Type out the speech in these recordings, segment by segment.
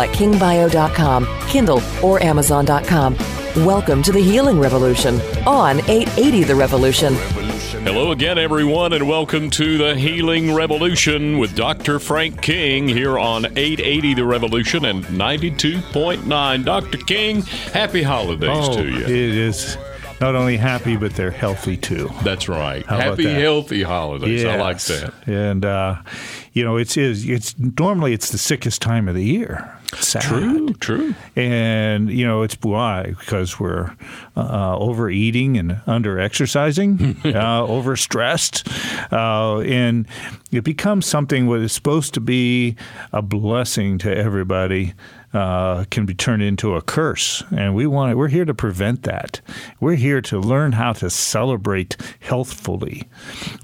at kingbio.com, Kindle, or Amazon.com. Welcome to the Healing Revolution on 880 The Revolution. Hello again, everyone, and welcome to the Healing Revolution with Dr. Frank King here on 880 The Revolution and 92.9. Dr. King, happy holidays oh, to you. It is not only happy, but they're healthy too. That's right. How happy, that? healthy holidays. I like that. And uh, you know, it's is it's normally it's the sickest time of the year. Sad. True, true. And you know, it's why because we're uh, overeating and under exercising, uh, overstressed, uh, and it becomes something what is supposed to be a blessing to everybody. Uh, can be turned into a curse, and we want we're here to prevent that. We're here to learn how to celebrate healthfully.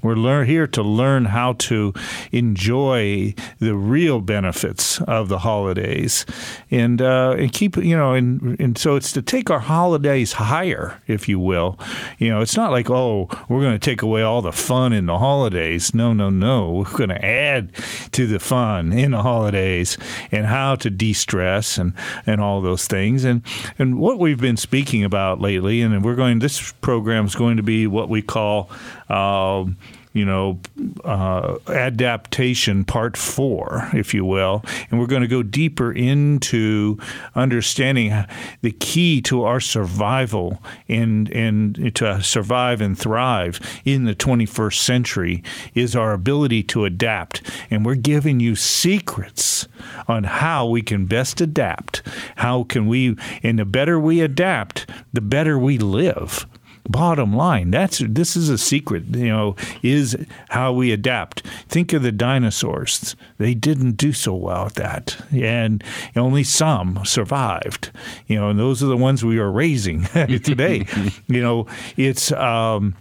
We're learn, here to learn how to enjoy the real benefits of the holidays, and uh, and keep you know, and and so it's to take our holidays higher, if you will. You know, it's not like oh, we're going to take away all the fun in the holidays. No, no, no. We're going to add to the fun in the holidays and how to de-stress and and all those things. And and what we've been speaking about lately, and we're going. This program is going to be what we call. Um, you know, uh, adaptation part four, if you will. And we're going to go deeper into understanding the key to our survival and, and to survive and thrive in the 21st century is our ability to adapt. And we're giving you secrets on how we can best adapt. How can we, and the better we adapt, the better we live bottom line that's this is a secret you know is how we adapt. Think of the dinosaurs. They didn't do so well at that. And only some survived. You know and those are the ones we are raising today. You know it's um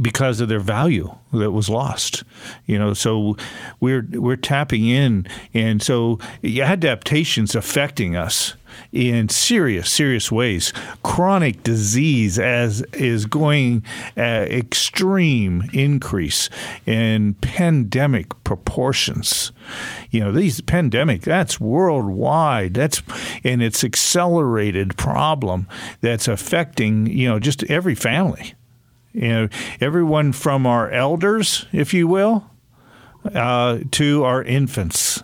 because of their value that was lost. You know so we're we're tapping in. And so adaptations affecting us in serious serious ways. Chronic disease as is going uh, extreme increase in pandemic proportions. You know these pandemic that's worldwide. That's and it's accelerated problem that's affecting you know just every family. You know, everyone from our elders, if you will, uh, to our infants.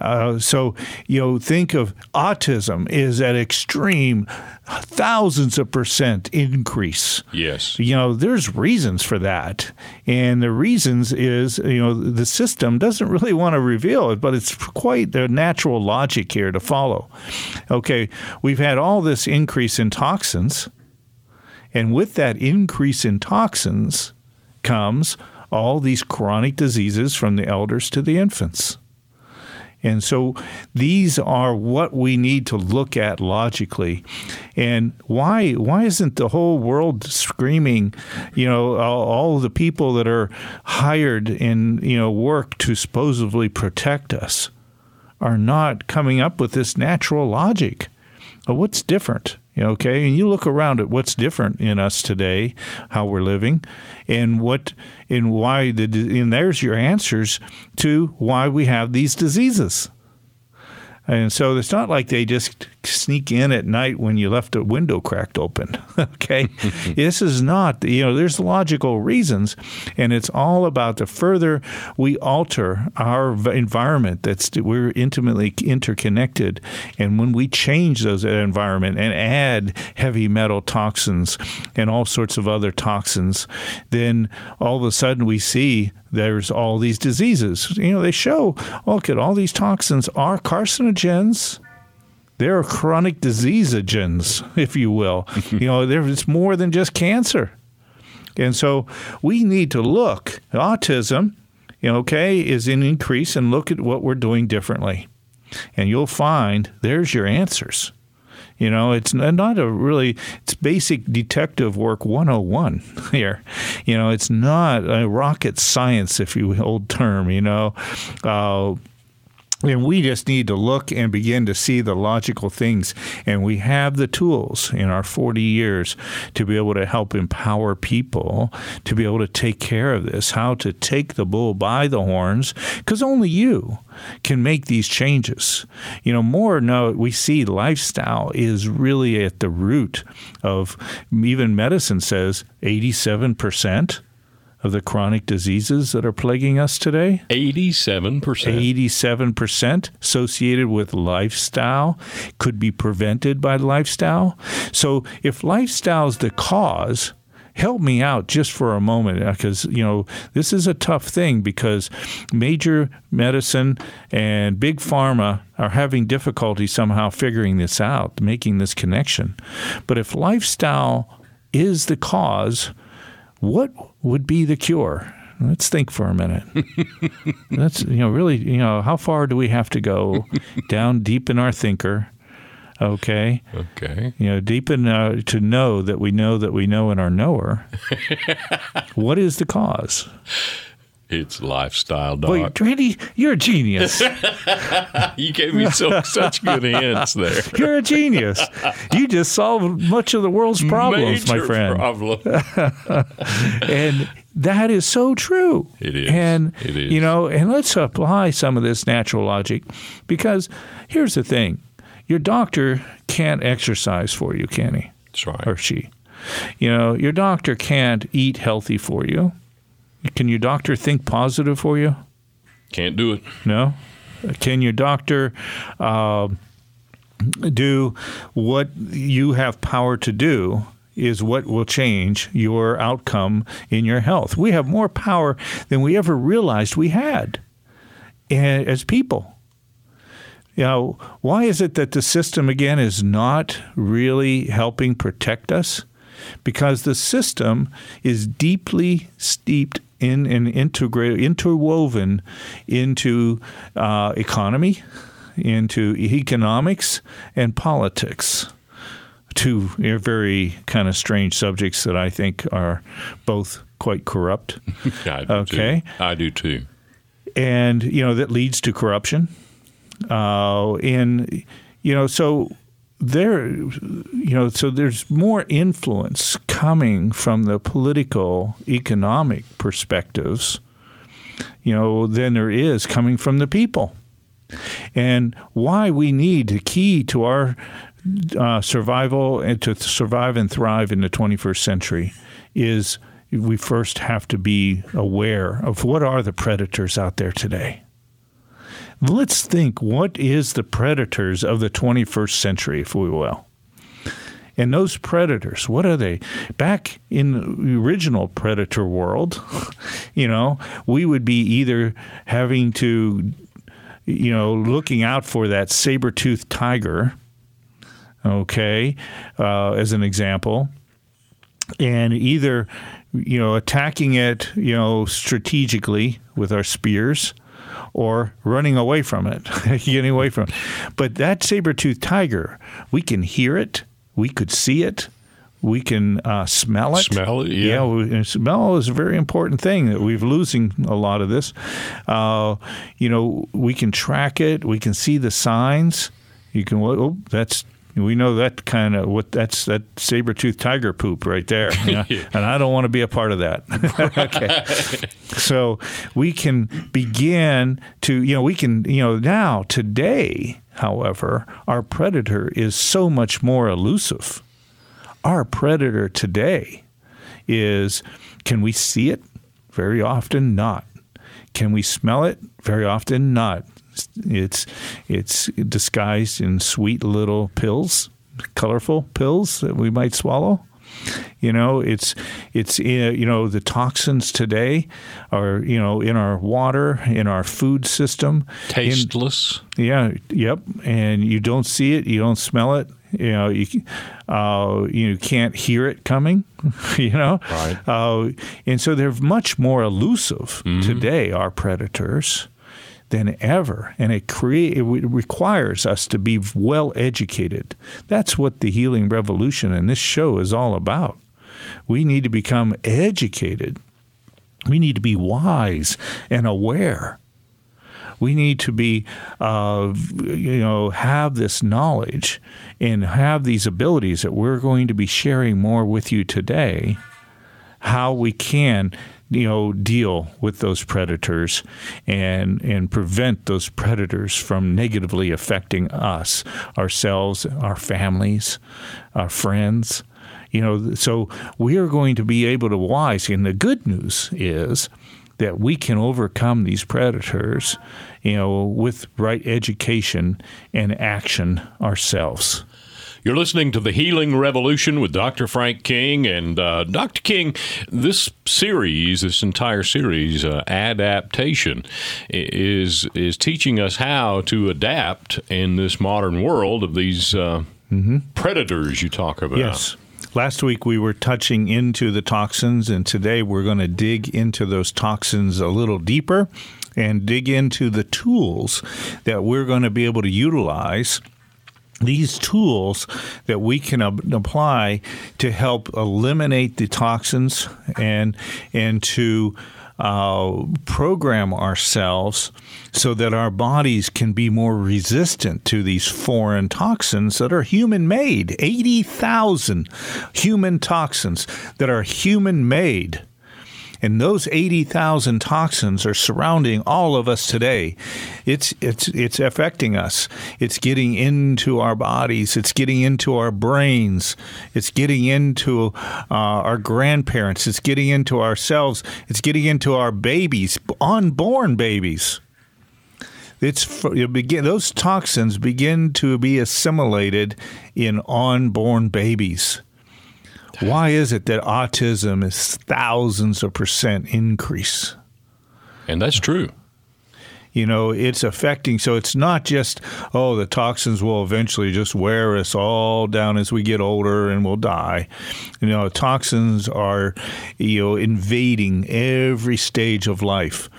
Uh, so you know, think of autism is at extreme thousands of percent increase. Yes. You know, there's reasons for that, and the reasons is you know the system doesn't really want to reveal it, but it's quite the natural logic here to follow. Okay, we've had all this increase in toxins. And with that increase in toxins comes all these chronic diseases from the elders to the infants. And so these are what we need to look at logically. And why why isn't the whole world screaming, you know, all, all the people that are hired in, you know, work to supposedly protect us are not coming up with this natural logic? What's different? Okay, and you look around at what's different in us today, how we're living, and what and why the and there's your answers to why we have these diseases. And so it's not like they just sneak in at night when you left a window cracked open. okay. this is not, you know, there's logical reasons. And it's all about the further we alter our environment, that's we're intimately interconnected. And when we change those environment and add heavy metal toxins and all sorts of other toxins, then all of a sudden we see there's all these diseases. You know, they show, look at all these toxins are carcinogens. They're chronic diseaseogens, if you will. you know, it's more than just cancer. And so we need to look. Autism, you know, okay, is an increase and look at what we're doing differently. and you'll find there's your answers. You know, it's not a really, it's basic detective work 101 here. You know, it's not a rocket science, if you old term, you know. Uh, and we just need to look and begin to see the logical things. And we have the tools in our 40 years to be able to help empower people to be able to take care of this, how to take the bull by the horns, because only you can make these changes. You know, more no, we see lifestyle is really at the root of even medicine says 87% of the chronic diseases that are plaguing us today? 87%. 87% associated with lifestyle could be prevented by lifestyle. So if lifestyle is the cause, help me out just for a moment uh, because you know this is a tough thing because major medicine and big pharma are having difficulty somehow figuring this out making this connection but if lifestyle is the cause what would be the cure? Let's think for a minute. That's you know really you know how far do we have to go down deep in our thinker? Okay. Okay. You know, deep in uh, to know that we know that we know in our knower. what is the cause? It's lifestyle, doc. Wait, Randy, you're a genius. you gave me so such good hints there. You're a genius. You just solved much of the world's problems, Major my friend. Problem. and that is so true. It is. And It is. you know, and let's apply some of this natural logic because here's the thing. Your doctor can't exercise for you, can he? That's right. Or she. You know, your doctor can't eat healthy for you. Can your doctor think positive for you? Can't do it. No. Can your doctor uh, do what you have power to do? Is what will change your outcome in your health. We have more power than we ever realized we had as people. You know, why is it that the system again is not really helping protect us? Because the system is deeply steeped in and integrated, interwoven into uh, economy, into economics, and politics. Two very kind of strange subjects that I think are both quite corrupt. I do Okay. Too. I do too. and you know that leads to corruption. Uh, and you know, so there, you know, so there's more influence coming from the political, economic perspectives, you know, than there is coming from the people. And why we need the key to our uh, survival and to survive and thrive in the 21st century is we first have to be aware of what are the predators out there today. Let's think what is the predators of the 21st century, if we will. And those predators, what are they? Back in the original predator world, you know, we would be either having to, you know, looking out for that saber toothed tiger, okay, uh, as an example, and either, you know, attacking it, you know, strategically with our spears or running away from it, getting away from it. But that saber-toothed tiger, we can hear it, we could see it, we can uh, smell it. Smell it, yeah. we, smell is a very important thing that we've losing a lot of this. Uh, you know, we can track it, we can see the signs. You can, oh, that's we know that kind of what that's that saber tooth tiger poop right there, you know? and I don't want to be a part of that. okay, so we can begin to you know we can you know now today, however, our predator is so much more elusive. Our predator today is can we see it? Very often, not. Can we smell it? Very often, not. It's it's disguised in sweet little pills, colorful pills that we might swallow. You know, it's it's uh, you know the toxins today are you know in our water, in our food system, in- Tasteless. yeah, yep. And you don't see it, you don't smell it. You know, you uh, you can't hear it coming. You know, Right. Uh, and so they're much more elusive today. Our predators than ever, and it create it requires us to be well educated. That's what the healing revolution and this show is all about. We need to become educated. We need to be wise and aware. We need to be, uh, you know, have this knowledge and have these abilities that we're going to be sharing more with you today. How we can you know deal with those predators and and prevent those predators from negatively affecting us ourselves our families our friends. You know so we are going to be able to wise and the good news is that we can overcome these predators you know with right education and action ourselves you're listening to the Healing Revolution with Dr. Frank King. And uh, Dr. King, this series, this entire series, uh, adaptation, is is teaching us how to adapt in this modern world of these uh, mm-hmm. predators you talk about. Yes. Last week we were touching into the toxins, and today we're going to dig into those toxins a little deeper and dig into the tools that we're going to be able to utilize these tools that we can apply to help eliminate the toxins and and to uh, program ourselves so that our bodies can be more resistant to these foreign toxins that are human made 80,000 human toxins that are human made and those 80,000 toxins are surrounding all of us today. It's, it's, it's affecting us. It's getting into our bodies. It's getting into our brains. It's getting into uh, our grandparents. It's getting into ourselves. It's getting into our babies, unborn babies. It's begin, those toxins begin to be assimilated in unborn babies. Why is it that autism is thousands of percent increase? And that's true. You know, it's affecting. So it's not just, oh, the toxins will eventually just wear us all down as we get older and we'll die. You know, toxins are, you know, invading every stage of life.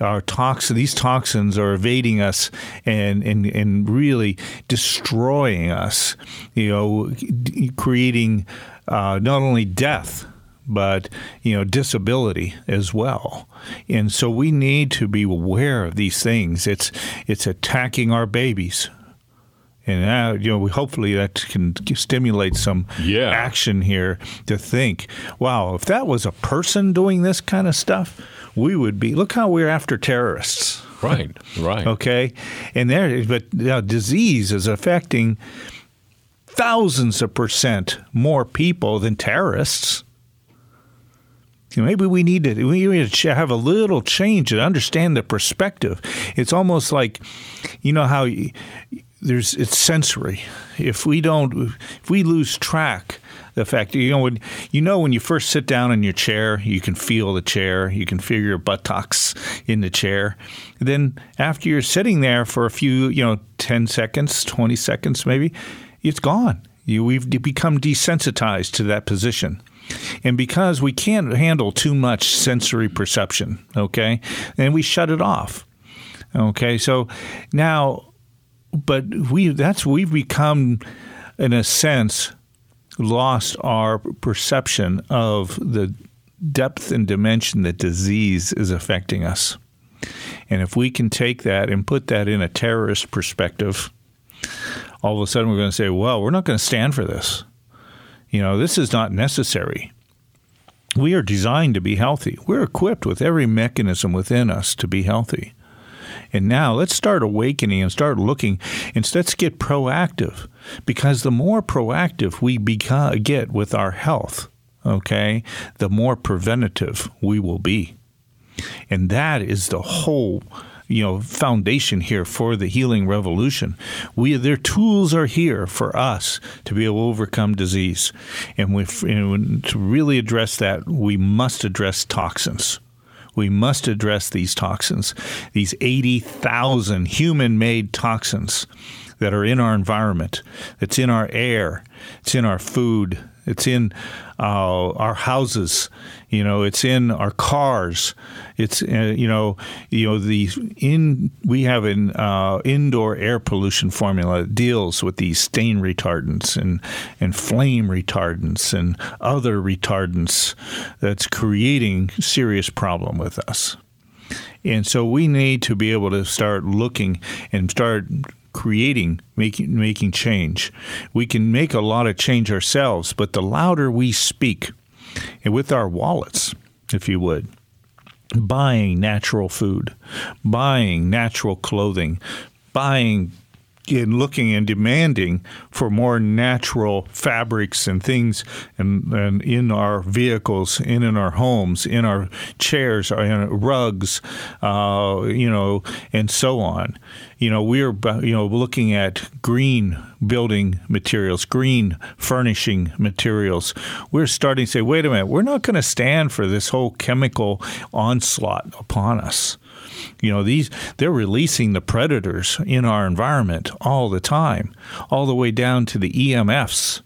Our toxin, these toxins are evading us and, and, and really destroying us, you know, creating uh, not only death but you know disability as well. And so we need to be aware of these things. It's it's attacking our babies. And now you know hopefully that can stimulate some yeah. action here to think wow if that was a person doing this kind of stuff we would be look how we're after terrorists. Right right. Okay? And there but you know, disease is affecting thousands of percent more people than terrorists. maybe we need to we need to have a little change and understand the perspective. It's almost like, you know how there's it's sensory. If we don't, if we lose track, the fact you know when you know when you first sit down in your chair, you can feel the chair, you can feel your buttocks in the chair. Then after you're sitting there for a few, you know, ten seconds, twenty seconds, maybe it's gone. You, we've become desensitized to that position. And because we can't handle too much sensory perception, okay, and we shut it off. Okay, so now, but we that's we've become, in a sense, lost our perception of the depth and dimension that disease is affecting us. And if we can take that and put that in a terrorist perspective, all of a sudden we're going to say, well, we're not going to stand for this. You know, this is not necessary. We are designed to be healthy. We're equipped with every mechanism within us to be healthy. And now let's start awakening and start looking and let's get proactive because the more proactive we get with our health, okay, the more preventative we will be. And that is the whole you know foundation here for the healing revolution. We their tools are here for us to be able to overcome disease, and we to really address that, we must address toxins. We must address these toxins, these 80,000 human made toxins that are in our environment, that's in our air, it's in our food, It's in uh, our houses. You know, it's in our cars. It's uh, you know, you know the in we have an uh, indoor air pollution formula that deals with these stain retardants and and flame retardants and other retardants that's creating serious problem with us. And so we need to be able to start looking and start creating, making, making change. We can make a lot of change ourselves, but the louder we speak, and with our wallets, if you would, buying natural food, buying natural clothing, buying and looking and demanding for more natural fabrics and things and, and in our vehicles, in, in our homes, in our chairs, uh, in rugs, uh, you know, and so on. You know, we're you know looking at green building materials, green furnishing materials. We're starting to say, wait a minute, we're not going to stand for this whole chemical onslaught upon us. You know, these they're releasing the predators in our environment all the time, all the way down to the EMFs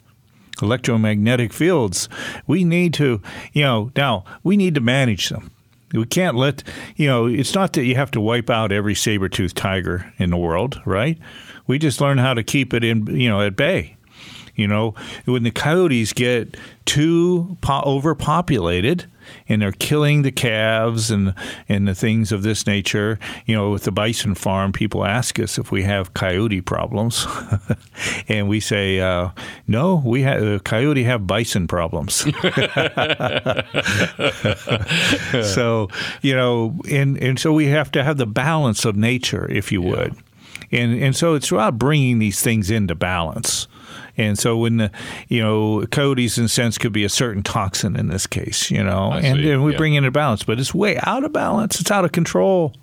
electromagnetic fields. We need to, you know, now we need to manage them. We can't let, you know, it's not that you have to wipe out every saber-toothed tiger in the world, right? We just learn how to keep it in, you know, at bay. You know, when the coyotes get too po- overpopulated, and they're killing the calves and and the things of this nature. You know, with the bison farm, people ask us if we have coyote problems, and we say uh, no. We have uh, coyote have bison problems. so you know, and and so we have to have the balance of nature, if you would. Yeah. And, and so it's about bringing these things into balance. And so when the, you know, coyotes in a sense could be a certain toxin in this case, you know, and, and, we yeah. bring in a balance, but it's way out of balance. It's out of control.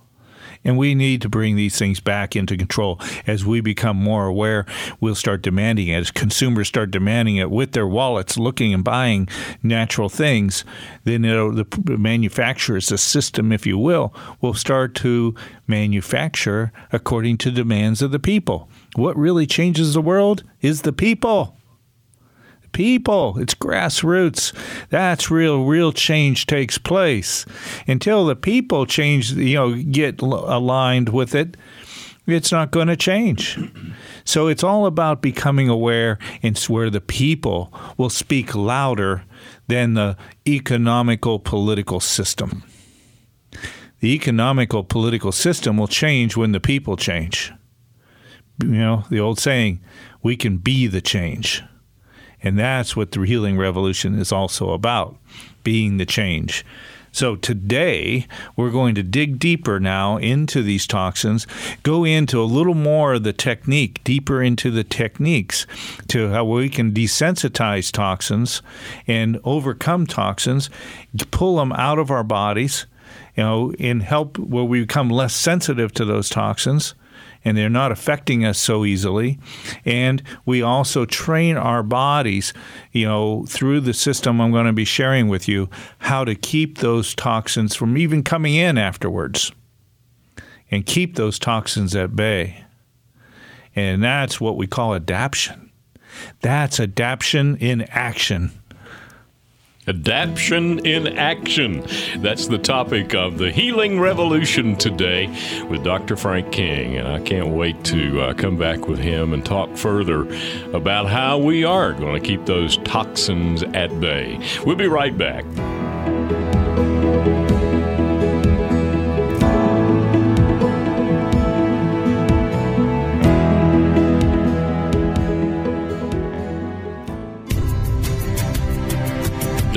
And we need to bring these things back into control. As we become more aware, we'll start demanding it. As consumers start demanding it with their wallets, looking and buying natural things, then the manufacturers, the system, if you will, will start to manufacture according to demands of the people. What really changes the world is the people. People, it's grassroots. That's real. Real change takes place. Until the people change, you know, get aligned with it, it's not going to change. So it's all about becoming aware and where the people will speak louder than the economical political system. The economical political system will change when the people change you know, the old saying, we can be the change. And that's what the healing revolution is also about being the change. So today, we're going to dig deeper now into these toxins, go into a little more of the technique, deeper into the techniques to how we can desensitize toxins and overcome toxins, pull them out of our bodies, you know, and help where we become less sensitive to those toxins and they're not affecting us so easily. And we also train our bodies, you know, through the system I'm going to be sharing with you, how to keep those toxins from even coming in afterwards and keep those toxins at bay. And that's what we call adaption. That's adaption in action. Adaption in action. That's the topic of the healing revolution today with Dr. Frank King. And I can't wait to uh, come back with him and talk further about how we are going to keep those toxins at bay. We'll be right back.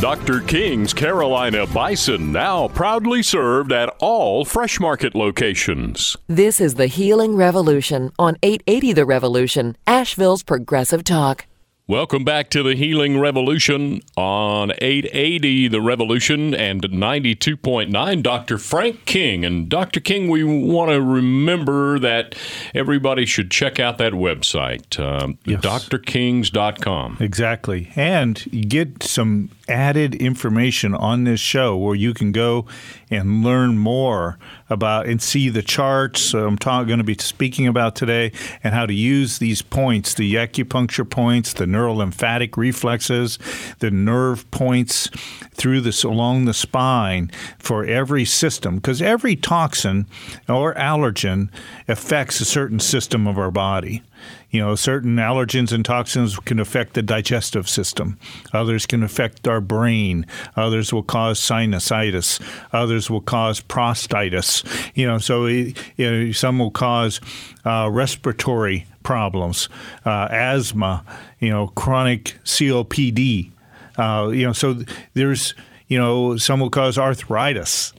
Dr. King's Carolina Bison now proudly served at all Fresh Market locations. This is the Healing Revolution on 880 The Revolution, Asheville's Progressive Talk. Welcome back to the Healing Revolution on 880 The Revolution and 92.9. Dr. Frank King. And Dr. King, we want to remember that everybody should check out that website, um, Yes. drkings.com. Exactly. And get some added information on this show where you can go and learn more about and see the charts I'm ta- going to be speaking about today and how to use these points the acupuncture points, the neurolymphatic reflexes, the nerve points through this along the spine for every system because every toxin or allergen affects a certain system of our body. You know, certain allergens and toxins can affect the digestive system. Others can affect our brain. Others will cause sinusitis. Others will cause prostatitis. You know, so you know, some will cause uh, respiratory problems, uh, asthma. You know, chronic COPD. Uh, you know, so there's you know some will cause arthritis,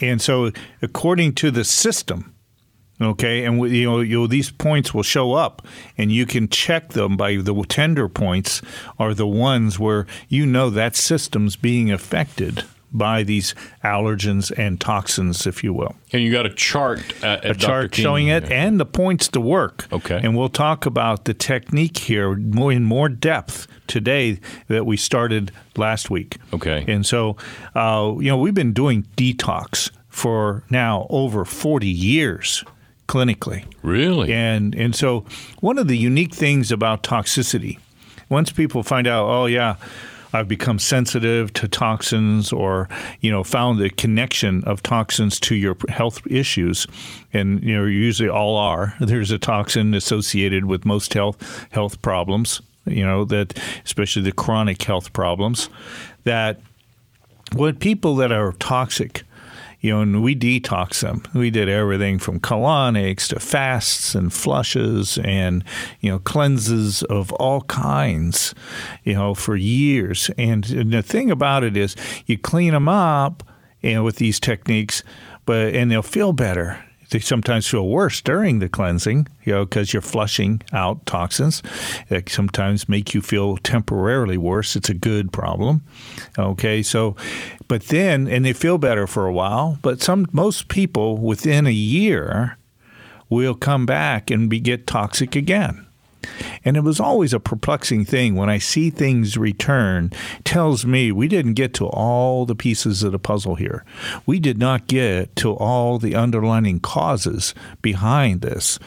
and so according to the system. Okay, and you know, you know these points will show up, and you can check them by the tender points are the ones where you know that system's being affected by these allergens and toxins, if you will. And you got a chart at, at A chart showing it and the points to work. Okay. and we'll talk about the technique here more in more depth today that we started last week. Okay. and so uh, you know we've been doing detox for now over forty years clinically. Really? And and so one of the unique things about toxicity, once people find out, oh yeah, I've become sensitive to toxins, or you know, found the connection of toxins to your health issues, and you know, usually all are. There's a toxin associated with most health health problems. You know that, especially the chronic health problems, that when people that are toxic, you know, and we detox them. We did everything from colonics to fasts and flushes and, you know, cleanses of all kinds, you know, for years. And, and the thing about it is you clean them up, you know, with these techniques, but, and they'll feel better. They sometimes feel worse during the cleansing, you know, because you're flushing out toxins. That sometimes make you feel temporarily worse. It's a good problem. Okay, so, but then, and they feel better for a while. But some, most people within a year will come back and be, get toxic again. And it was always a perplexing thing when I see things return, tells me we didn't get to all the pieces of the puzzle here. We did not get to all the underlying causes behind this.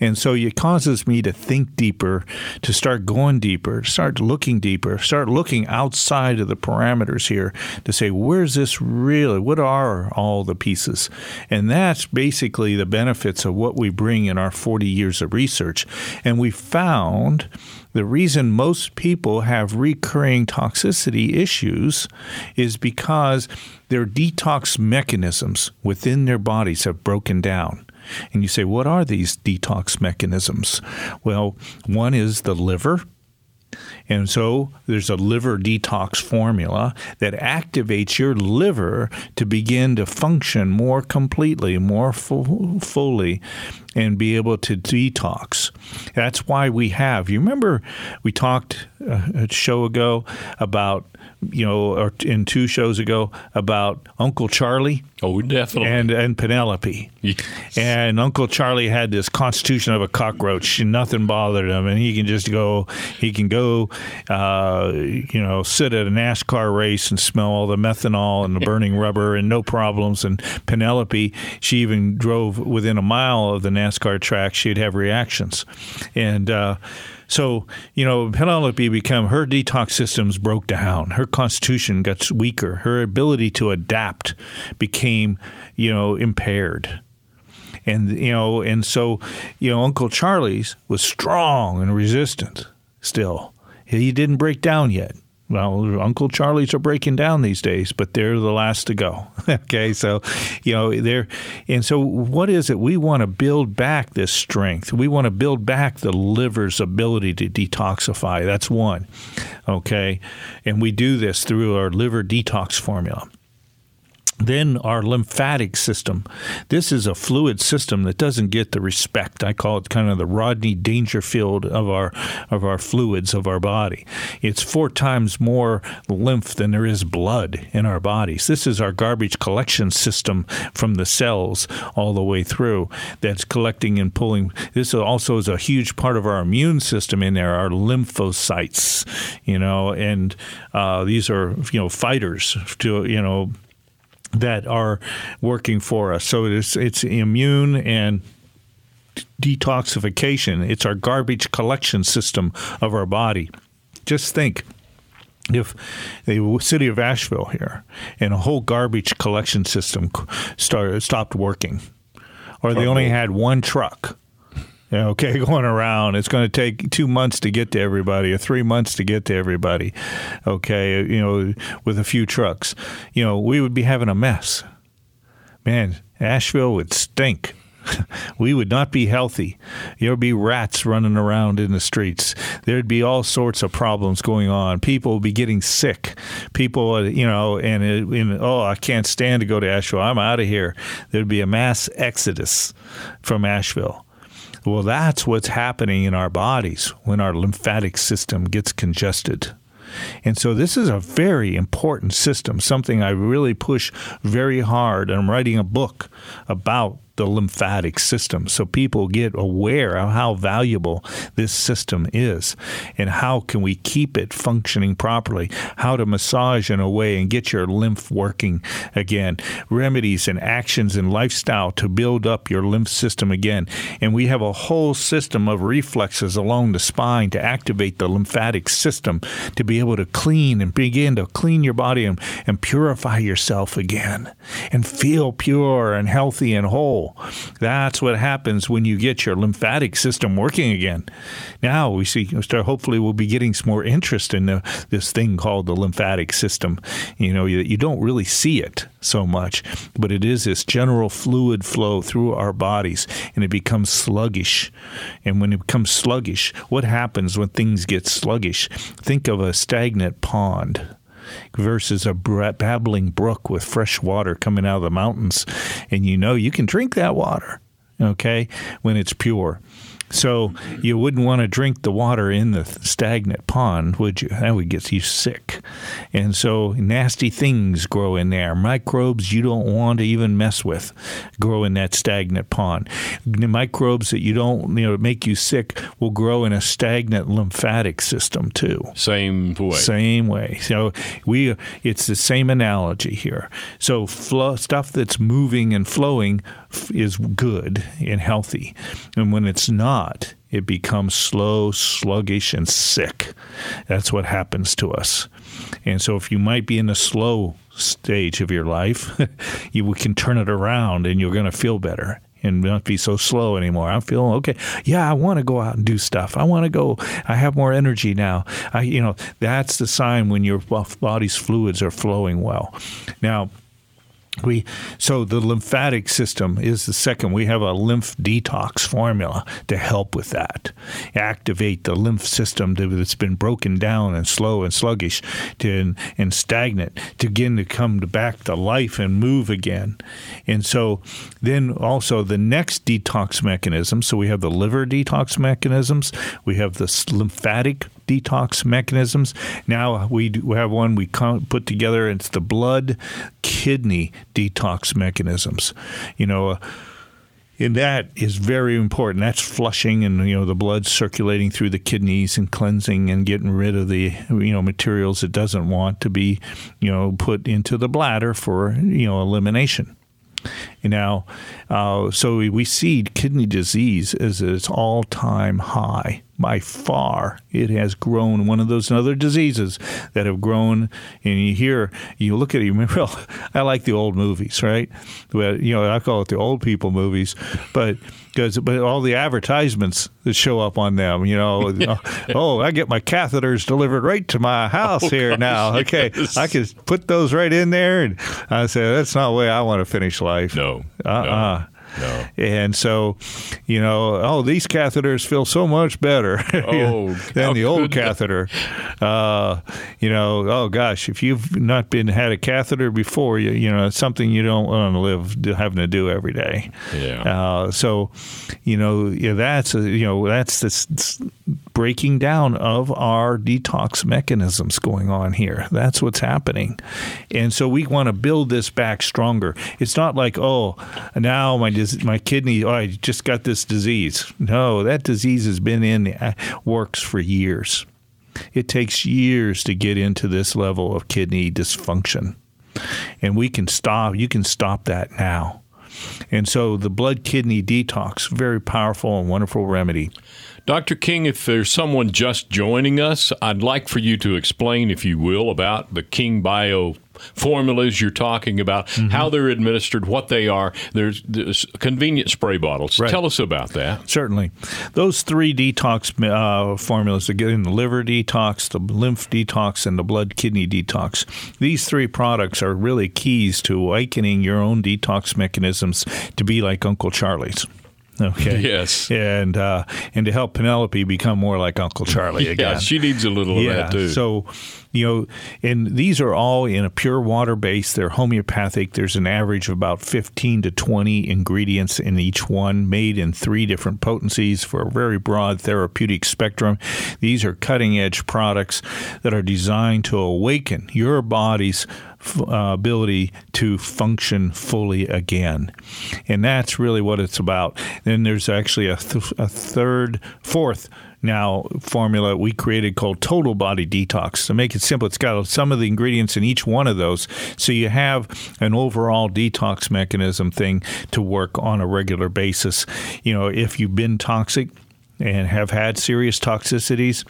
And so it causes me to think deeper, to start going deeper, start looking deeper, start looking outside of the parameters here to say, where's this really? What are all the pieces? And that's basically the benefits of what we bring in our 40 years of research. And we found the reason most people have recurring toxicity issues is because their detox mechanisms within their bodies have broken down. And you say, what are these detox mechanisms? Well, one is the liver. And so there's a liver detox formula that activates your liver to begin to function more completely, more fu- fully, and be able to detox. That's why we have. You remember we talked uh, a show ago about, you know, or in two shows ago about Uncle Charlie oh, definitely. and and Penelope. Yes. And Uncle Charlie had this constitution of a cockroach, and nothing bothered him, and he can just go, he can go, uh, you know, sit at a NASCAR race and smell all the methanol and the burning rubber, and no problems. And Penelope, she even drove within a mile of the NASCAR track; she'd have reactions, and. Uh, So, you know, Penelope became her detox systems broke down. Her constitution got weaker. Her ability to adapt became, you know, impaired. And you know, and so, you know, Uncle Charlie's was strong and resistant still. He didn't break down yet. Well, Uncle Charlie's are breaking down these days, but they're the last to go. okay, so you know they're, and so what is it? We want to build back this strength. We want to build back the liver's ability to detoxify. That's one. Okay, and we do this through our liver detox formula. Then our lymphatic system. This is a fluid system that doesn't get the respect. I call it kind of the Rodney Dangerfield of our of our fluids of our body. It's four times more lymph than there is blood in our bodies. This is our garbage collection system from the cells all the way through that's collecting and pulling. This also is a huge part of our immune system in there, our lymphocytes, you know, and uh, these are you know fighters to you know that are working for us. So it's it's immune and detoxification. It's our garbage collection system of our body. Just think if the city of Asheville here and a whole garbage collection system started stopped working, or they only had one truck okay, going around. It's going to take two months to get to everybody, or three months to get to everybody. Okay, you know, with a few trucks, you know, we would be having a mess. Man, Asheville would stink. we would not be healthy. There would be rats running around in the streets. There'd be all sorts of problems going on. People would be getting sick. People, you know, and, it, and oh, I can't stand to go to Asheville. I'm out of here. There'd be a mass exodus from Asheville. Well, that's what's happening in our bodies when our lymphatic system gets congested. And so this is a very important system, something I really push very hard. And I'm writing a book about the lymphatic system. So people get aware of how valuable this system is and how can we keep it functioning properly how to massage in a way and get your lymph working again remedies and actions and lifestyle to build up your lymph system again. And we have a whole system of reflexes along the spine to activate the lymphatic system to be able to clean and begin to clean your body and, and purify yourself again and feel pure and healthy and whole that's what happens when you get your lymphatic system working again. Now we see, hopefully, we'll be getting some more interest in the, this thing called the lymphatic system. You know, you, you don't really see it so much, but it is this general fluid flow through our bodies, and it becomes sluggish. And when it becomes sluggish, what happens when things get sluggish? Think of a stagnant pond versus a babbling brook with fresh water coming out of the mountains. And you know you can drink that water, okay, when it's pure. So you wouldn't want to drink the water in the stagnant pond, would you? That would get you sick. And so nasty things grow in there. Microbes you don't want to even mess with grow in that stagnant pond. The microbes that you don't, you know, make you sick will grow in a stagnant lymphatic system too. Same way. Same way. So we, it's the same analogy here. So stuff that's moving and flowing is good and healthy. And when it's not, it becomes slow, sluggish, and sick. That's what happens to us. And so, if you might be in a slow stage of your life, you can turn it around and you're going to feel better and not be so slow anymore. I'm feeling okay. Yeah, I want to go out and do stuff. I want to go. I have more energy now. I, you know, that's the sign when your body's fluids are flowing well. Now, we so the lymphatic system is the second. We have a lymph detox formula to help with that. Activate the lymph system that's been broken down and slow and sluggish to, and, stagnant to begin to come back to life and move again. And so then also the next detox mechanism so we have the liver detox mechanisms we have the lymphatic detox mechanisms. Now we, have one we put together. It's the blood kidney detox mechanisms. You know. And that is very important. That's flushing and you know the blood circulating through the kidneys and cleansing and getting rid of the you know materials it doesn't want to be you know put into the bladder for you know elimination. Now, uh, so we see kidney disease as its all time high. By far, it has grown. One of those other diseases that have grown, and you hear, you look at it, you remember, well, I like the old movies, right? But, you know, I call it the old people movies, but because but all the advertisements that show up on them, you know, oh, I get my catheters delivered right to my house oh, here gosh, now. Okay, yes. I can put those right in there, and I say that's not the way I want to finish life. No, uh, uh-uh. uh no. And so, you know, oh, these catheters feel so much better oh, than the old catheter. Uh, you know, oh gosh, if you've not been had a catheter before, you, you know, it's something you don't want to live having to do every day. Yeah. Uh, so, you know, yeah, that's a, you know that's this breaking down of our detox mechanisms going on here. That's what's happening, and so we want to build this back stronger. It's not like oh, now my my kidney, oh, I just got this disease. No, that disease has been in uh, works for years. It takes years to get into this level of kidney dysfunction. And we can stop, you can stop that now. And so the blood kidney detox, very powerful and wonderful remedy. Dr. King, if there's someone just joining us, I'd like for you to explain, if you will, about the King Bio formulas you're talking about, mm-hmm. how they're administered, what they are. There's, there's convenient spray bottles. Right. Tell us about that. Certainly. Those three detox uh, formulas, again, the liver detox, the lymph detox, and the blood kidney detox. These three products are really keys to awakening your own detox mechanisms to be like Uncle Charlie's. Okay. Yes. And uh, and to help Penelope become more like Uncle Charlie again. yeah, she needs a little yeah. of that too. So, you know, and these are all in a pure water base. They're homeopathic. There's an average of about 15 to 20 ingredients in each one, made in three different potencies for a very broad therapeutic spectrum. These are cutting edge products that are designed to awaken your body's uh, ability to function fully again. And that's really what it's about. Then there's actually a, th- a third, fourth now formula we created called Total Body Detox. To make it simple, it's got some of the ingredients in each one of those. So you have an overall detox mechanism thing to work on a regular basis. You know, if you've been toxic and have had serious toxicities,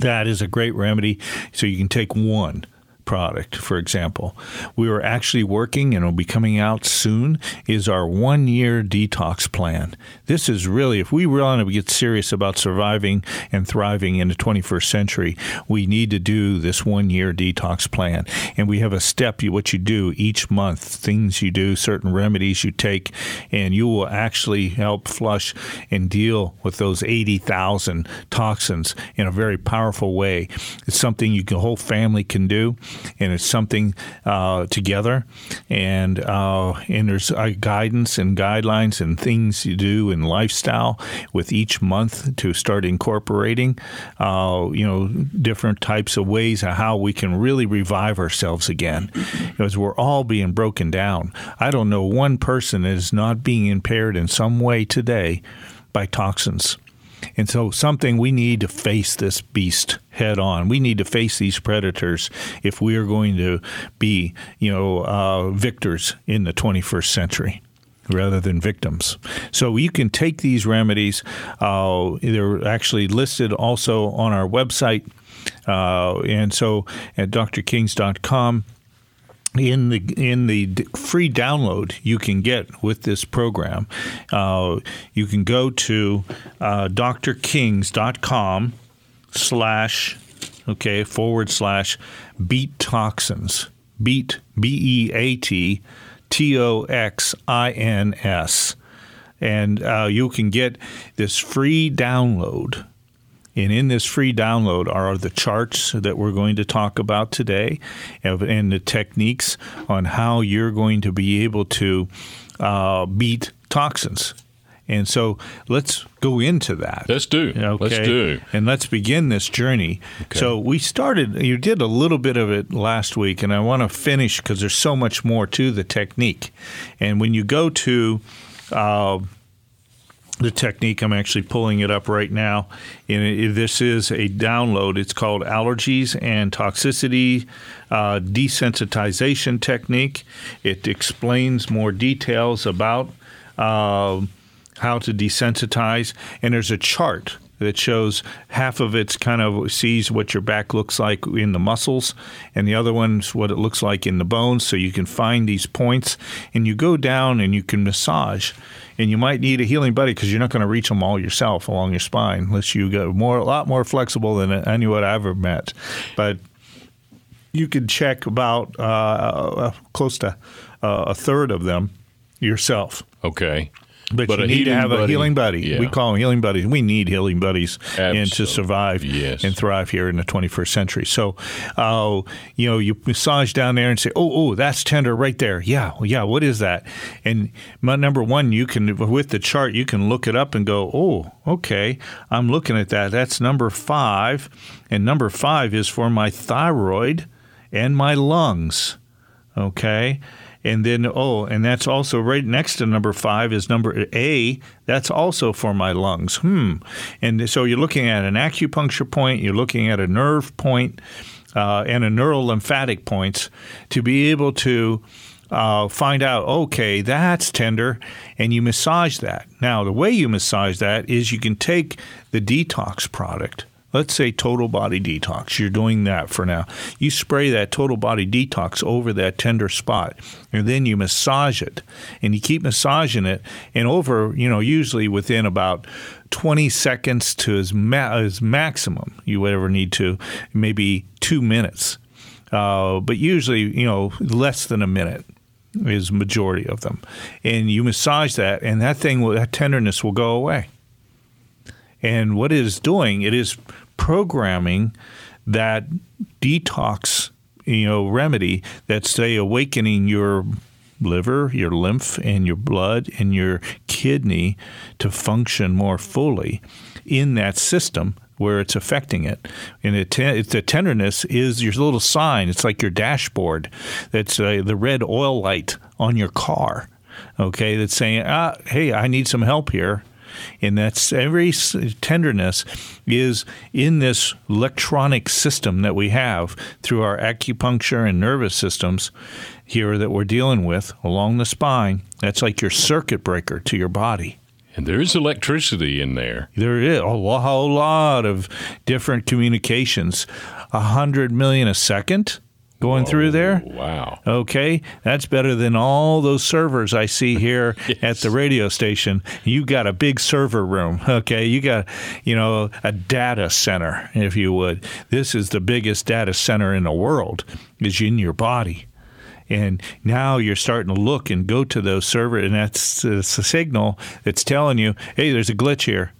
that is a great remedy. So you can take one product, for example. We are actually working and will be coming out soon is our one year detox plan. This is really, if we really want to get serious about surviving and thriving in the 21st century, we need to do this one year detox plan. And we have a step, you what you do each month, things you do, certain remedies you take, and you will actually help flush and deal with those 80,000 toxins in a very powerful way. It's something you can, whole family can do and it's something uh, together. And uh, and there's uh, guidance and guidelines and things you do in lifestyle with each month to start incorporating, uh, you know, different types of ways of how we can really revive ourselves again, because we're all being broken down. I don't know one person that is not being impaired in some way today by toxins. And so, something we need to face this beast head on. We need to face these predators if we are going to be, you know, uh, victors in the 21st century rather than victims. So you can take these remedies. Uh, they're actually listed also on our website. Uh, and so at drkings.com, in the in the free download you can get with this program, uh, you can go to uh, drkings.com slash okay forward slash beat toxins beat b e a t t o x i n s. And uh, you can get this free download and in this free download are the charts that we're going to talk about today and the techniques on how you're going to be able to uh, beat toxins. And so let's go into that. Let's do. Okay? Let's do. And let's begin this journey. Okay. So we started, you did a little bit of it last week, and I want to finish because there's so much more to the technique. And when you go to uh, the technique. I'm actually pulling it up right now. And it, this is a download. It's called Allergies and Toxicity uh, Desensitization Technique. It explains more details about uh, how to desensitize, and there's a chart that shows half of it's kind of sees what your back looks like in the muscles, and the other one's what it looks like in the bones. So you can find these points, and you go down and you can massage and you might need a healing buddy because you're not going to reach them all yourself along your spine unless you get more a lot more flexible than anyone I've ever met. But you could check about uh, uh, close to uh, a third of them yourself. Okay. But, but you need to have buddy, a healing buddy. Yeah. We call them healing buddies. We need healing buddies and to survive yes. and thrive here in the 21st century. So, uh, you know, you massage down there and say, "Oh, oh, that's tender right there." Yeah, yeah. What is that? And my, number one, you can with the chart, you can look it up and go, "Oh, okay, I'm looking at that. That's number five, and number five is for my thyroid and my lungs." Okay. And then, oh, and that's also right next to number five is number A. That's also for my lungs. Hmm. And so you're looking at an acupuncture point, you're looking at a nerve point, uh, and a neural lymphatic points to be able to uh, find out, okay, that's tender, and you massage that. Now, the way you massage that is you can take the detox product Let's say total body detox. You're doing that for now. You spray that total body detox over that tender spot, and then you massage it, and you keep massaging it, and over, you know, usually within about 20 seconds to as, ma- as maximum you would ever need to, maybe two minutes. Uh, but usually, you know, less than a minute is majority of them. And you massage that, and that thing, will, that tenderness will go away. And what it is doing, it is programming that detox, you know, remedy that's say awakening your liver, your lymph, and your blood and your kidney to function more fully in that system where it's affecting it. And it, the tenderness is your little sign. It's like your dashboard. That's uh, the red oil light on your car. Okay, that's saying, ah, hey, I need some help here and that's every tenderness is in this electronic system that we have through our acupuncture and nervous systems here that we're dealing with along the spine. That's like your circuit breaker to your body. And there's electricity in there. There is a whole lot of different communications. A hundred million a second going Whoa, through oh, there. Wow. Okay. That's better than all those servers I see here yes. at the radio station. You got a big server room. Okay. You got, you know, a data center, if you would. This is the biggest data center in the world, is in your body. And now you're starting to look and go to those servers, and that's, that's a signal that's telling you, hey, there's a glitch here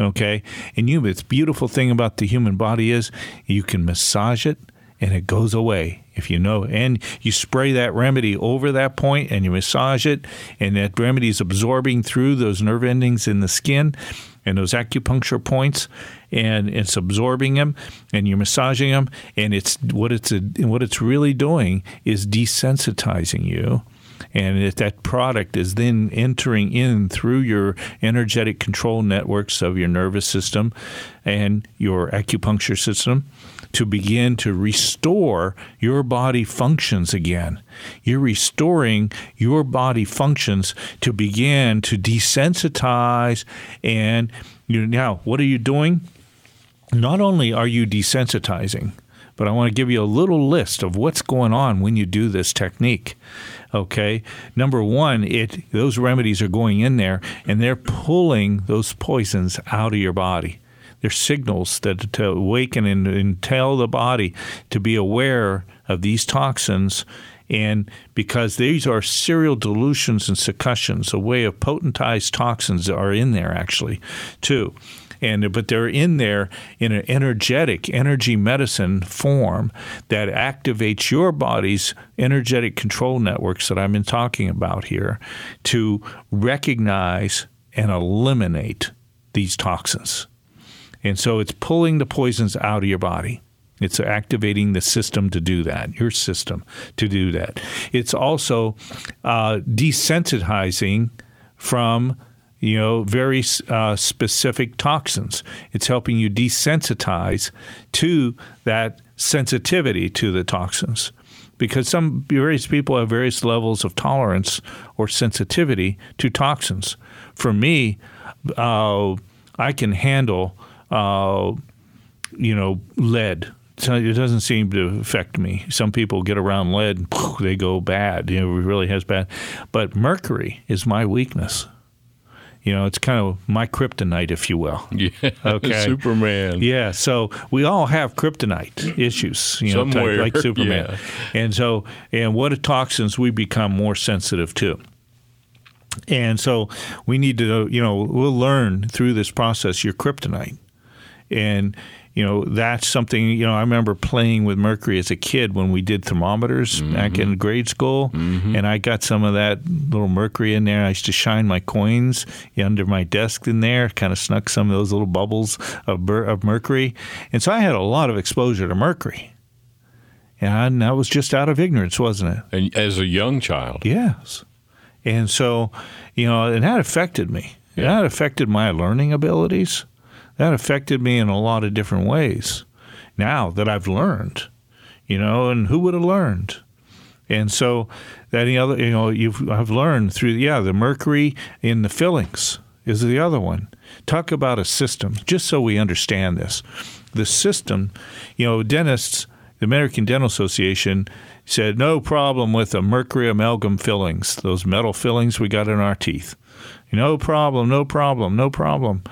okay and you the beautiful thing about the human body is you can massage it and it goes away if you know. And you spray that remedy over that point and you massage it, and that remedy is absorbing through those nerve endings in the skin and those acupuncture points, and it's absorbing them, and you're massaging them, and it's what it's a, what it's really doing is desensitizing you. And if that product is then entering in through your energetic control networks of your nervous system and your acupuncture system, to begin to restore your body functions again. You're restoring your body functions to begin to desensitize. And you now, what are you doing? Not only are you desensitizing, but I want to give you a little list of what's going on when you do this technique. Okay, number one, it those remedies are going in there and they're pulling those poisons out of your body. They're signals that to awaken and, and tell the body to be aware of these toxins and because these are serial dilutions and succussions, a way of potentized toxins are in there actually, too. And but they're in there in an energetic energy medicine form that activates your body's energetic control networks that I've been talking about here to recognize and eliminate these toxins. And so it's pulling the poisons out of your body. It's activating the system to do that, your system to do that. It's also uh, desensitizing from you know, very uh, specific toxins. It's helping you desensitize to that sensitivity to the toxins. Because some various people have various levels of tolerance or sensitivity to toxins. For me, uh, I can handle, uh, you know, lead so it doesn't seem to affect me. Some people get around lead, and they go bad. You know, it really has bad. But mercury is my weakness. You know, it's kind of my kryptonite, if you will. Yeah. Okay. Superman. Yeah. So we all have kryptonite issues, you know, Somewhere. like Superman. Yeah. And so, and what are toxins we become more sensitive to. And so we need to, you know, we'll learn through this process your kryptonite. And you know that's something you know i remember playing with mercury as a kid when we did thermometers mm-hmm. back in grade school. Mm-hmm. and i got some of that little mercury in there. I used to shine my coins under my desk in there kind of snuck some of those little bubbles of, of mercury. And so i had a lot of exposure to mercury. And that was just out of ignorance wasn't it? And as a young child. Yes. And so you know and that affected me. Yeah. that affected my learning abilities that affected me in a lot of different ways now that I've learned, you know, and who would have learned? And so that the other, you know, you've I've learned through yeah the mercury in the fillings is the other one. Talk about a system, just so we understand this. The system, you know, dentists, the American Dental Association said no problem with the mercury amalgam fillings, those metal fillings we got in our teeth. No problem, no problem, no problem.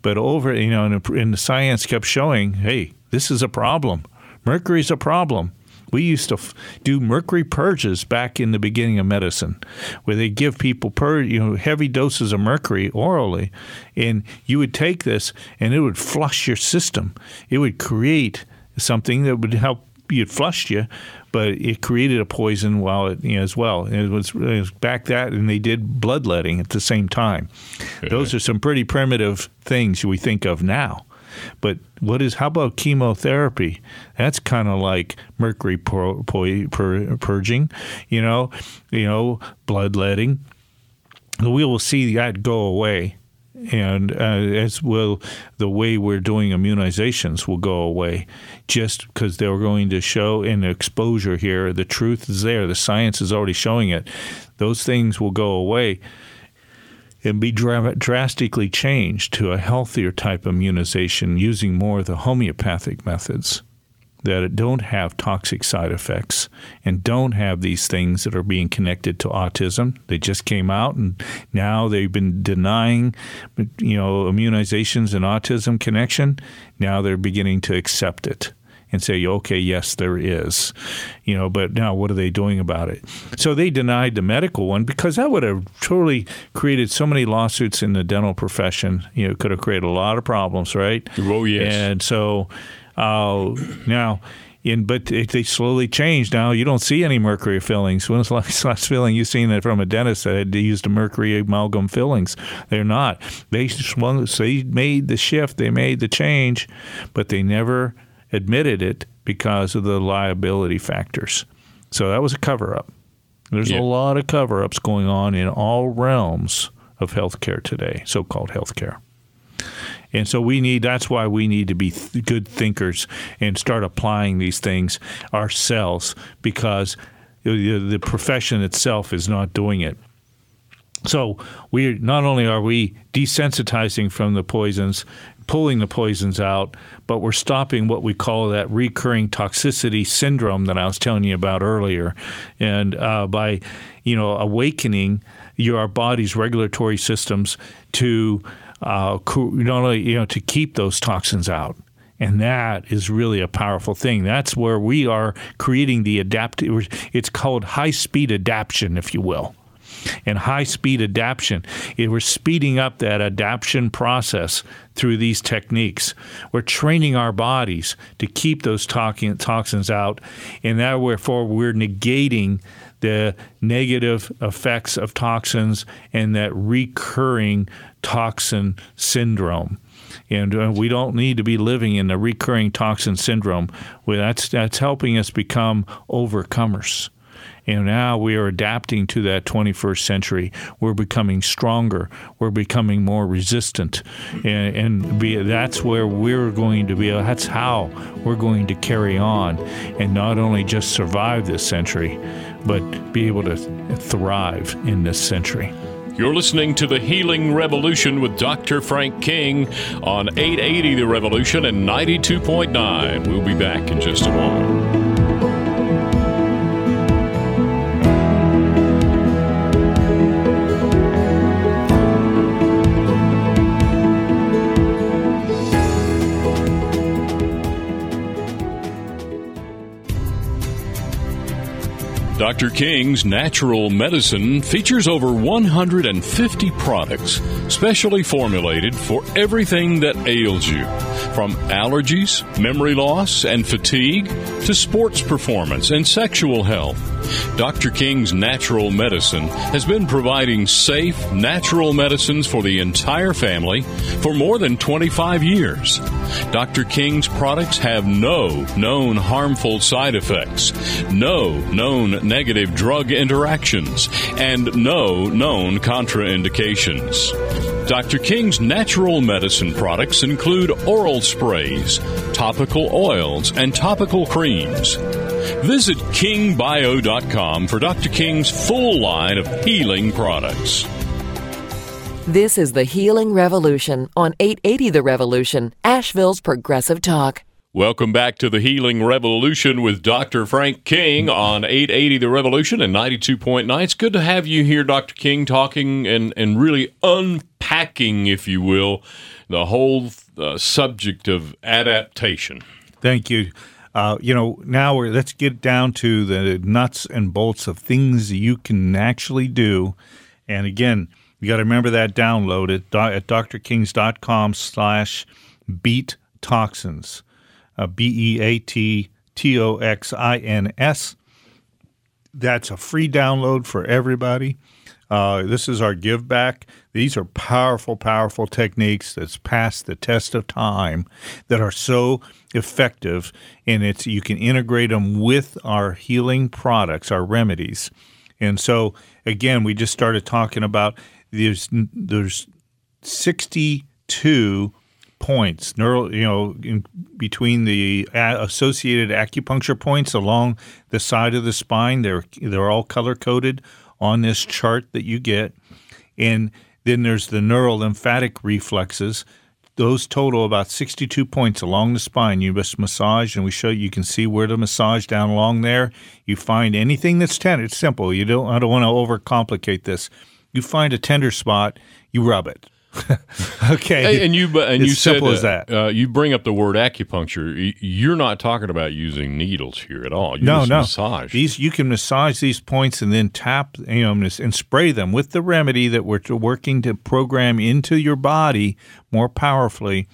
But over, you know, and the science kept showing, hey, this is a problem. Mercury's a problem. We used to f- do mercury purges back in the beginning of medicine, where they give people per you know heavy doses of mercury orally, and you would take this and it would flush your system. It would create something that would help it flushed you, but it created a poison while it you know, as well. It was, it was, back that, and they did bloodletting at the same time. Okay. Those are some pretty primitive things we think of now. But what is? How about chemotherapy? That's kind of like mercury pur- pur- purging, you know, you know, bloodletting. We will see that go away and uh, as will the way we're doing immunizations will go away just because they're going to show in exposure here. The truth is there. The science is already showing it. Those things will go away and be dra- drastically changed to a healthier type of immunization using more of the homeopathic methods that don't have toxic side effects and don't have these things that are being connected to autism. They just came out and now they've been denying, you know, immunizations and autism connection. Now they're beginning to accept it and say, okay, yes, there is, you know, but now what are they doing about it? So they denied the medical one because that would have totally created so many lawsuits in the dental profession. You know, could have created a lot of problems, right? Oh, yes. And so uh, now, in, but they slowly changed. Now you don't see any mercury fillings. When was the last, last filling you seen that from a dentist that had used a mercury amalgam fillings? They're not. They swung. So they made the shift. They made the change, but they never admitted it because of the liability factors. So that was a cover up. There's yeah. a lot of cover ups going on in all realms of healthcare today, so called healthcare. And so we need that's why we need to be th- good thinkers and start applying these things ourselves because the, profession itself is not doing it. So we not only are we desensitizing from the poisons, pulling the poisons out, but we're stopping what we call that recurring toxicity syndrome that I was telling you about earlier. And uh, by you know awakening your body's regulatory systems to uh, you know to keep those toxins out. And that is really a powerful thing. That's where we are creating the adaptive. It's called high speed adaptation, if you will. And high speed adaptation, we're speeding up that adaptation process through these techniques. We're training our bodies to keep those toxins out, and that therefore we're negating the negative effects of toxins and that recurring toxin syndrome. And uh, we don't need to be living in the recurring toxin syndrome. Well, that's, that's helping us become overcomers. And now we are adapting to that 21st century. We're becoming stronger. We're becoming more resistant. And, and be, that's where we're going to be. That's how we're going to carry on and not only just survive this century, but be able to thrive in this century. You're listening to The Healing Revolution with Dr. Frank King on 880 The Revolution and 92.9. We'll be back in just a moment. Dr. King's Natural Medicine features over 150 products specially formulated for everything that ails you, from allergies, memory loss, and fatigue to sports performance and sexual health. Dr. King's Natural Medicine has been providing safe, natural medicines for the entire family for more than 25 years. Dr. King's products have no known harmful side effects, no known negative drug interactions, and no known contraindications. Dr. King's natural medicine products include oral sprays, topical oils, and topical creams. Visit kingbio.com for Dr. King's full line of healing products. This is the Healing Revolution on 880 The Revolution, Asheville's Progressive Talk. Welcome back to the Healing Revolution with Dr. Frank King on 880 The Revolution and 92.9. It's good to have you here, Dr. King, talking and, and really unpacking, if you will, the whole uh, subject of adaptation. Thank you. Uh, you know, now let's get down to the nuts and bolts of things you can actually do. And again, you got to remember that download at, at drkings.com slash beat toxins, uh, B E A T T O X I N S. That's a free download for everybody. Uh, this is our give back. These are powerful, powerful techniques that's passed the test of time that are so effective, and it's you can integrate them with our healing products, our remedies. And so, again, we just started talking about there's there's 62 points neural you know between the associated acupuncture points along the side of the spine they're they're all color coded on this chart that you get. And then there's the neural lymphatic reflexes. Those total about 62 points along the spine. You just massage and we show you, can see where to massage down along there. You find anything that's tender it's simple. You don't i don't want to overcomplicate this. You find a tender spot you rub it okay, and you and you simple said, as that. Uh, you bring up the word acupuncture. You're not talking about using needles here at all. You no, just no. Massage these. You can massage these points and then tap, you know, and spray them with the remedy that we're working to program into your body more powerfully.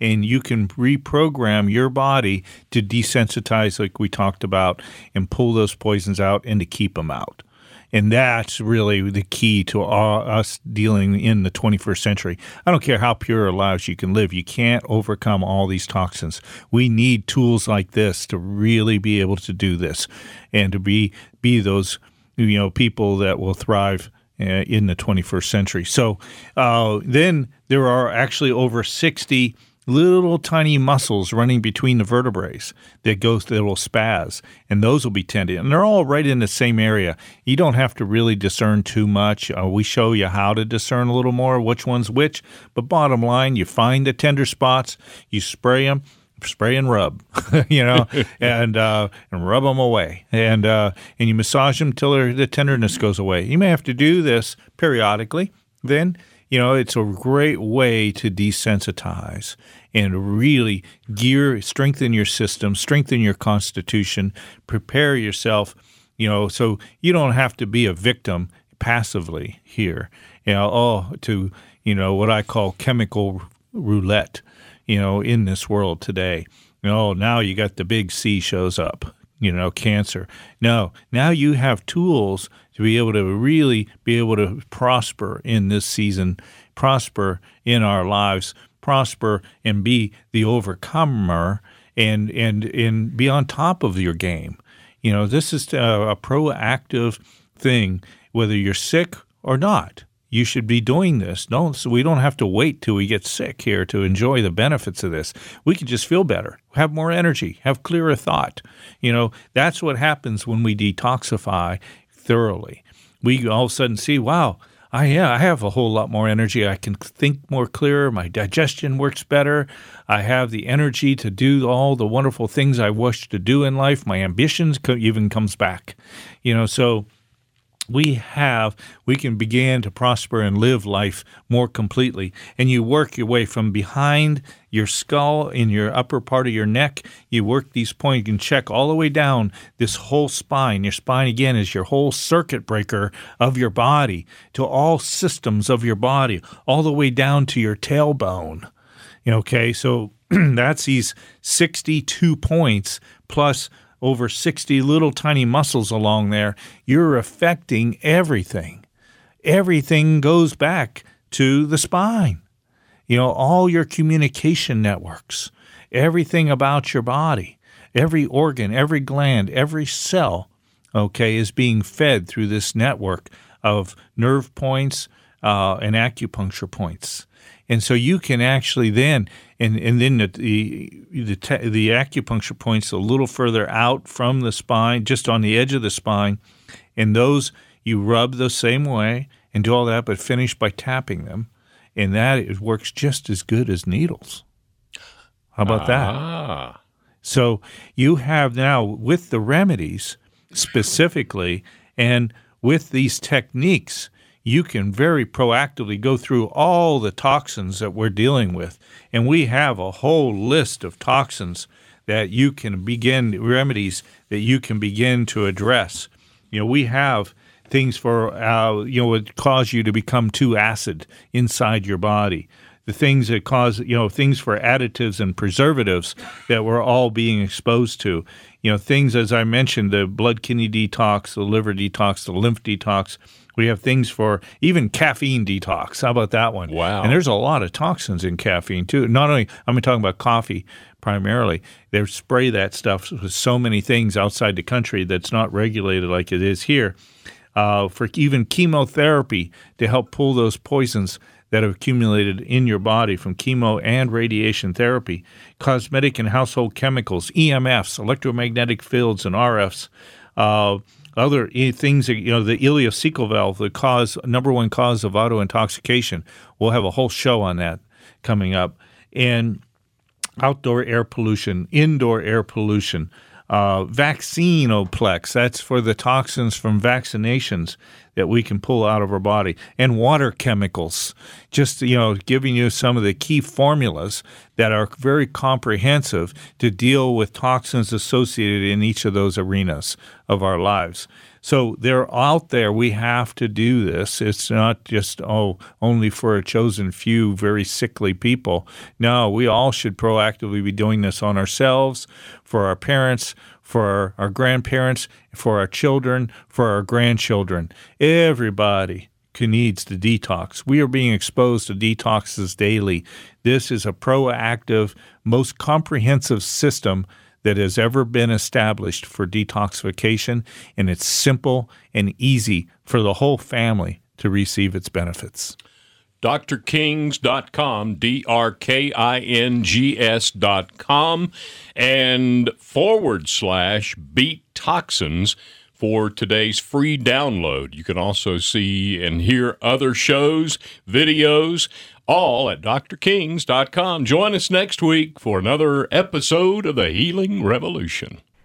And you can reprogram your body to desensitize, like we talked about, and pull those poisons out and to keep them out. And that's really the key to us dealing in the 21st century. I don't care how pure a lives you can live, you can't overcome all these toxins. We need tools like this to really be able to do this and to be be those you know people that will thrive uh, in the 21st century. So uh, then there are actually over 60 little tiny muscles running between the vertebrae that goes that will spaz and those will be tended. And they're all right in the same area. You don't have to really discern too much. Uh, we show you how to discern a little more which one's which. But bottom line you find the tender spots you spray them spray and rub, you know, and uh, and rub them away, and uh, and you massage them till the tenderness goes away. You may have to do this periodically. Then you know, it's a great way to desensitize and really gear, strengthen your system, strengthen your constitution, prepare yourself, you know, so you don't have to be a victim passively here, you know, oh, to, you know, what I call chemical roulette, you know, in this world today. You know, oh, now you got the big C shows up, you know, cancer. No, now you have tools to be able to really be able to prosper in this season, prosper in our lives, prosper and be the overcomer and and and be on top of your game. You know, this is a, a proactive thing, whether you're sick or not. You should be doing this. No, so we don't have to wait till we get sick here to enjoy the benefits of this. We can just feel better, have more energy, have clearer thought. You know, that's what happens when we detoxify thoroughly. We all of a sudden see, wow, I yeah, I have a whole lot more energy. I can think more clearer. My digestion works better. I have the energy to do all the wonderful things I wish to do in life. My ambitions even comes back. You know, so we have we can begin to prosper and live life more completely. And you work your way from behind your skull in your upper part of your neck. You work these points. You can check all the way down this whole spine. Your spine again is your whole circuit breaker of your body to all systems of your body all the way down to your tailbone. Okay so that's these 62 points plus over 60 little tiny muscles along there, you're affecting everything. Everything goes back to the spine. You know, all your communication networks, everything about your body, every organ, every gland, every cell, okay, is being fed through this network of nerve points uh, and acupuncture points. And so you can actually then and and then the the, the, the acupuncture points a little further out from the spine, just on the edge of the spine, and those you rub the same way and do all that, but finish by tapping them, and that it works just as good as needles. How about ah. that? So you have now with the remedies specifically, and with these techniques you can very proactively go through all the toxins that we're dealing with. And we have a whole list of toxins that you can begin, remedies that you can begin to address. You know, we have things for, uh, you know, would cause you to become too acid inside your body. The things that cause, you know, things for additives and preservatives that we're all being exposed to. You know, things, as I mentioned, the blood kidney detox, the liver detox, the lymph detox we have things for even caffeine detox. How about that one? Wow. And there's a lot of toxins in caffeine too. Not only I'm talking about coffee primarily. They spray that stuff with so many things outside the country that's not regulated like it is here. Uh, for even chemotherapy to help pull those poisons that have accumulated in your body from chemo and radiation therapy, cosmetic and household chemicals, EMFs, electromagnetic fields, and RFs. Uh, other eh, things, you know, the ileocecal valve, the cause, number one cause of auto intoxication. We'll have a whole show on that coming up. And outdoor air pollution, indoor air pollution, uh, vaccinoplex, that's for the toxins from vaccinations that we can pull out of our body, and water chemicals. Just you know, giving you some of the key formulas that are very comprehensive to deal with toxins associated in each of those arenas of our lives. So they're out there. We have to do this. It's not just, oh, only for a chosen few very sickly people. No, we all should proactively be doing this on ourselves, for our parents, for our, grandparents, for our children, for our grandchildren. Everybody needs to detox. We are being exposed to detoxes daily. This is a proactive, most comprehensive system that has ever been established for detoxification, and it's simple and easy for the whole family to receive its benefits. drkings.com, D R K I N G S.com, and forward slash beat toxins for today's free download. You can also see and hear other shows, videos, all at drkings.com. Join us next week for another episode of the Healing Revolution.